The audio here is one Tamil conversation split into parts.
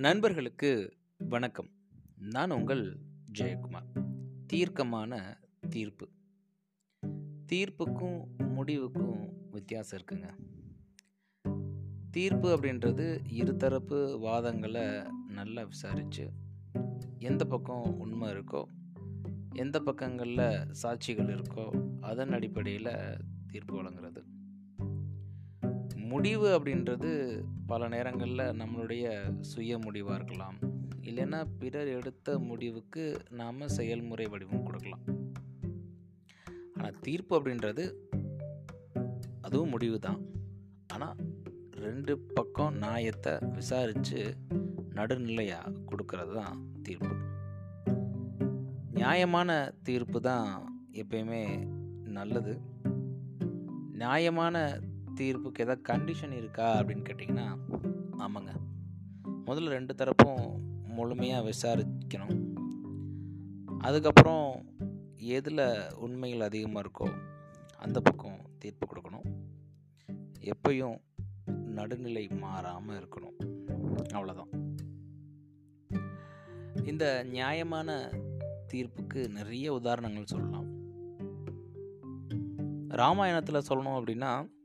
நண்பர்களுக்கு வணக்கம். நான் உங்கள் ஜெயக்குமார். தீர்க்கமான தீர்ப்பு. தீர்ப்புக்கும் முடிவுக்கும் வித்தியாசம் இருக்குங்க. தீர்ப்பு அப்படின்றது இருதரப்பு வாதங்களை நல்லா விசாரித்து எந்த பக்கம் உண்மை இருக்கோ எந்த பக்கங்களில் சாட்சிகள் இருக்கோ அதன் அடிப்படையில் தீர்ப்பு வழங்குறது. முடிவு அப்படின்றது பல நேரங்களில் நம்மளுடைய சுய முடிவாக இருக்கலாம். இல்லைன்னா பிறர் எடுத்த முடிவுக்கு நாம் செயல்முறை வடிவம் கொடுக்கலாம். ஆனால் தீர்ப்பு அப்படின்றது அதுவும் முடிவு தான். ஆனால் ரெண்டு பக்கம் நியாயத்தை விசாரித்து நடுநிலையாக கொடுக்கறது தான் தீர்ப்பு. நியாயமான தீர்ப்பு தான் எப்பயுமே நல்லது. நியாயமான தீர்ப்புக்கு எதாவது கண்டிஷன் இருக்கா அப்படின்னு கேட்டிங்கன்னா ஆமாங்க. முதல்ல ரெண்டு தரப்பும் முழுமையாக விசாரிக்கணும். அதுக்கப்புறம் எதில் உண்மைகள் அதிகமாக இருக்கோ அந்த பக்கம் தீர்ப்பு கொடுக்கணும். எப்பயும் நடுநிலை மாறாமல் இருக்கணும். அவ்வளோதான் இந்த நியாயமான தீர்ப்புக்கு நிறைய உதாரணங்கள் சொல்லலாம். ராமாயணத்தில் சொல்லணும் அப்படின்னா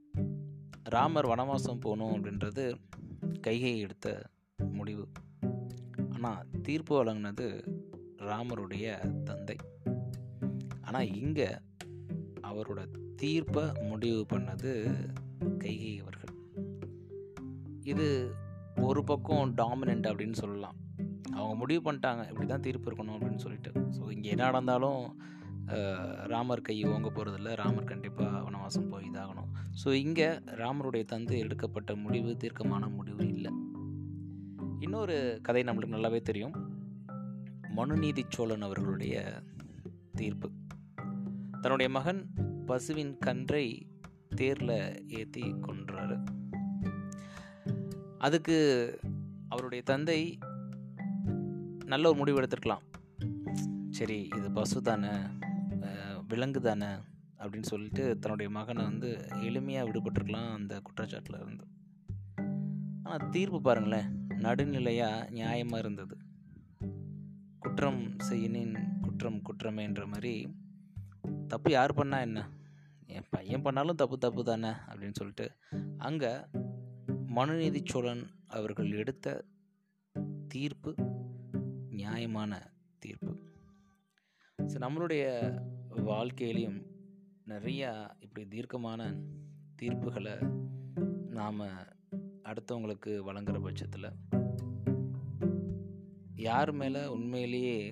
ராமர் வனவாசம் போகணும் அப்படின்றது கைகை எடுத்த முடிவு. ஆனால் தீர்ப்பு வழங்கினது ராமருடைய தந்தை. ஆனால் இங்கே அவரோட தீர்ப்பை முடிவு பண்ணது கைகை அவர்கள். இது ஒரு பக்கம் டாமினண்ட் அப்படின்னு சொல்லலாம். அவங்க முடிவு பண்ணிட்டாங்க இப்படி தான் தீர்ப்பு இருக்கணும் அப்படின்னு சொல்லிட்டு. ஸோ இங்கே என்ன நடந்தாலும் ராமர் கை ஓங்க போகிறதில்ல ராமர் கண்டிப்பாக வனவாசம் போய் இதாகணும். ஸோ இங்கே ராமருடைய தந்தை எடுக்கப்பட்ட முடிவு தீர்க்கமான முடிவு இல்லை. இன்னொரு கதை நம்மளுக்கு நல்லாவே தெரியும். மனுநீதி சோழன் அவர்களுடைய தீர்ப்பு. தன்னுடைய மகன் பசுவின் கன்றை தேரில் ஏற்றி கொன்றாரு. அதுக்கு அவருடைய தந்தை நல்ல ஒரு முடிவு எடுத்திருக்கலாம். சரி இது பசு தானே விலங்கு தானே அப்படின்னு சொல்லிட்டு தன்னுடைய மகனை வந்து எளிமையாக விடுபட்டிருக்கலாம் அந்த குற்றச்சாட்டில் இருந்து. ஆனால் தீர்ப்பு பாருங்களேன். நடுநிலையாக நியாயமாக இருந்தது. குற்றம் செய்யினின் குற்றம் குற்றமேன்ற மாதிரி தப்பு யார் பண்ணால் என்ன? என் பையன் பண்ணாலும் தப்பு தப்பு தானே அப்படின்னு சொல்லிட்டு அங்கே மனுநீதி சோழன் அவர்கள் எடுத்த தீர்ப்பு நியாயமான தீர்ப்பு. ஸோ நம்மளுடைய வாழ்க்கையிலையும் நிறையா இப்படி தீர்க்கமான தீர்ப்புகளை நாம் அடுத்தவங்களுக்கு வழங்குற பட்சத்தில் யார் மேலே உண்மையிலேயே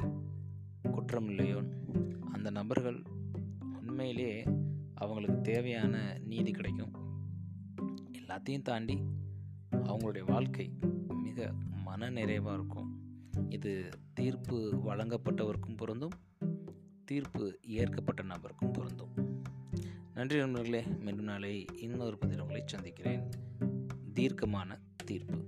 குற்றம் இல்லையோ அந்த நபர்கள் உண்மையிலேயே அவங்களுக்கு தேவையான நீதி கிடைக்கும். எல்லாத்தையும் தாண்டி அவங்களுடைய வாழ்க்கை மிக மன நிறைவாக இருக்கும். இது தீர்ப்பு வழங்கப்பட்டவருக்கும் பொருந்தும் தீர்ப்பு ஏற்கப்பட்ட நபருக்கும் பொருந்தும். நன்றி நண்பர்களே மீண்டும் நாளை இன்னொரு பதில் உங்களை சந்திக்கிறேன். தீர்க்கமான தீர்ப்பு.